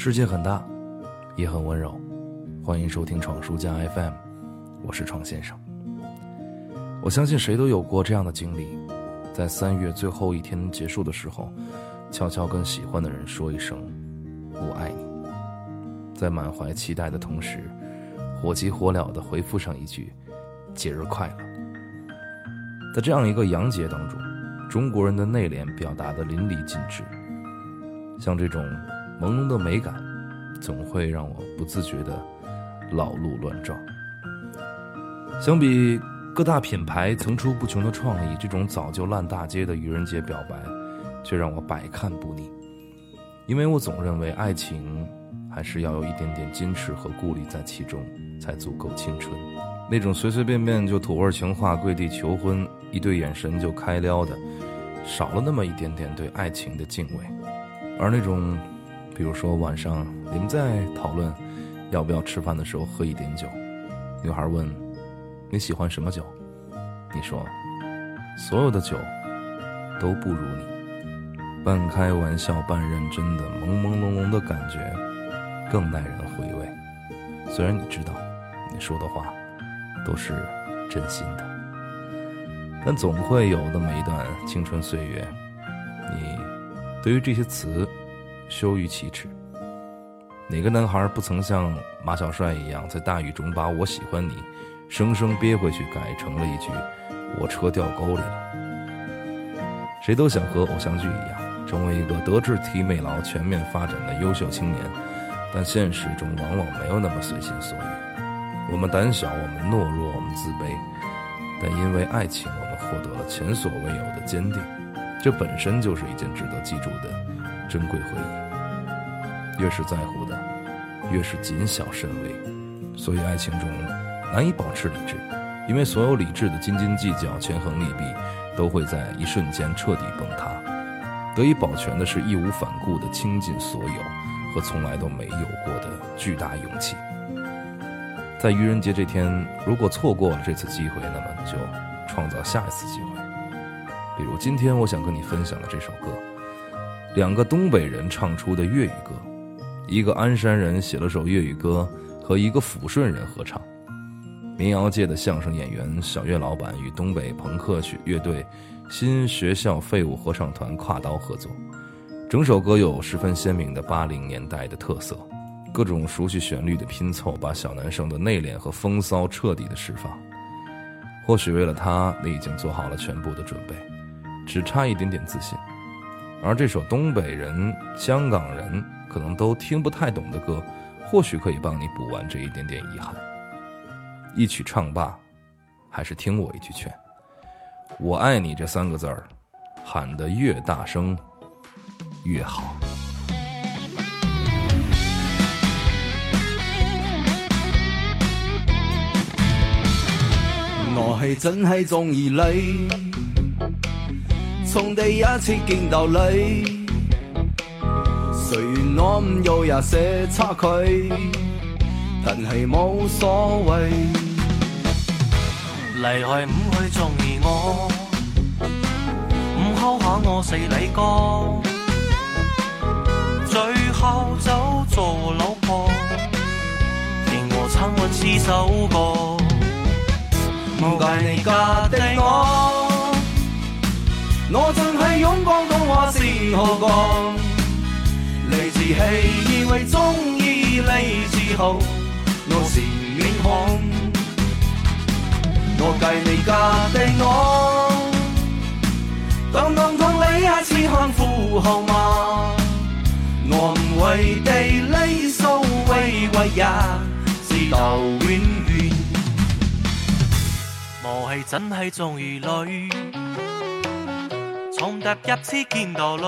世界很大，也很温柔。欢迎收听闯书家 FM，我是闯先生。我相信谁都有过这样的经历，在三月最后一天结束的时候，悄悄跟喜欢的人说一声“我爱你”。在满怀期待的同时，火急火燎的回复上一句“节日快乐”。在这样一个洋节当中，中国人的内敛表达的淋漓尽致，像这种。朦胧的美感，总会让我不自觉的老路乱撞。相比各大品牌层出不穷的创意，这种早就烂大街的愚人节表白，却让我百看不腻。因为我总认为，爱情还是要有一点点矜持和顾虑在其中，才足够青春。那种随随便便就土味情话、跪地求婚、一对眼神就开撩的，少了那么一点点对爱情的敬畏。而那种……比如说晚上你们在讨论要不要吃饭的时候喝一点酒，女孩问你喜欢什么酒？你说所有的酒都不如你。半开玩笑半认真的朦朦胧胧的感觉更耐人回味。虽然你知道你说的话都是真心的，但总会有那么一段青春岁月，你对于这些词。羞于启齿。哪个男孩不曾像马小帅一样，在大雨中把我喜欢你，生生憋回去，改成了一句“我车掉沟里了”。谁都想和偶像剧一样，成为一个德智体美劳全面发展的优秀青年，但现实中往往没有那么随心所欲。我们胆小，我们懦弱，我们自卑，但因为爱情，我们获得了前所未有的坚定。这本身就是一件值得记住的。珍贵回忆，越是在乎的，越是谨小慎微。所以爱情中难以保持理智，因为所有理智的斤斤计较、权衡利弊，都会在一瞬间彻底崩塌。得以保全的是义无反顾的倾尽所有和从来都没有过的巨大勇气。在愚人节这天，如果错过了这次机会，那么就创造下一次机会。比如今天，我想跟你分享的这首歌。两个东北人唱出的粤语歌，一个鞍山人写了首粤语歌，和一个抚顺人合唱。民谣界的相声演员小岳老板与东北朋克乐乐队新学校废物合唱团跨刀合作，整首歌有十分鲜明的八零年代的特色，各种熟悉旋律的拼凑，把小男生的内敛和风骚彻底的释放。或许为了他，你已经做好了全部的准备，只差一点点自信。而这首东北人、香港人可能都听不太懂的歌，或许可以帮你补完这一点点遗憾。一曲唱罢，还是听我一句劝：我爱你这三个字儿，喊得越大声越好。我系真系中意你。从第一次见到你，虽然我唔有也些差距，但系冇所谓。离开唔去中意我，唔敲下我死你哥，最后走做老婆，听我唱完这首歌，冇介你嫁定我。我真系用广东话先好讲，你自气以为中意你自豪，我是面孔。我计你嫁定我，当当同你一次看富豪吗？我唔为地理数为为也是到远远。我系真系中意女。从第一次见到你，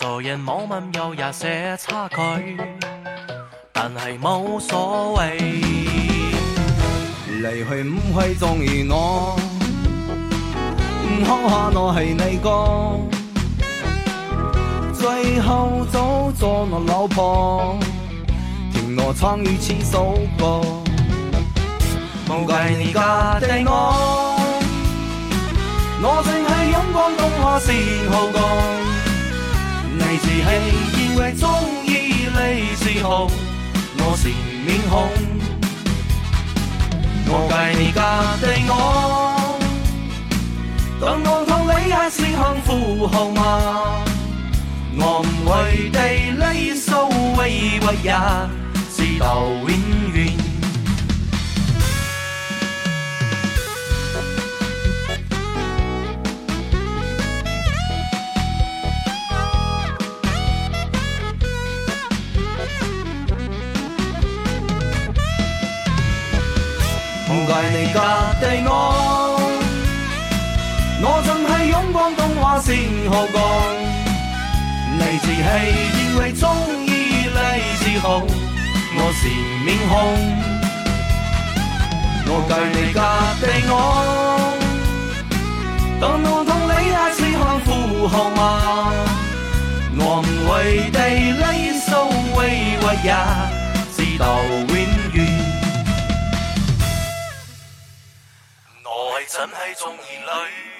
傻人冇问有也些差距，但系冇所谓。离去唔会中意我，唔好下我系你哥，最后都做我老婆，听我唱一次首歌，冇怪你嫁定我。我正系用广东话先好讲，你你自喜，因为中意你自豪，我是面孔。我计你嫁地我，等我同你也是幸福号码。我唔会地你受委屈也是到永远。唔怪你嫁地我，我盡係用廣東話先好講。你自喜，因为中意你自豪，我是面孔。我計你嫁地我，當我同你也是幸福號碼。我唔會地你受委屈，也真系中意你。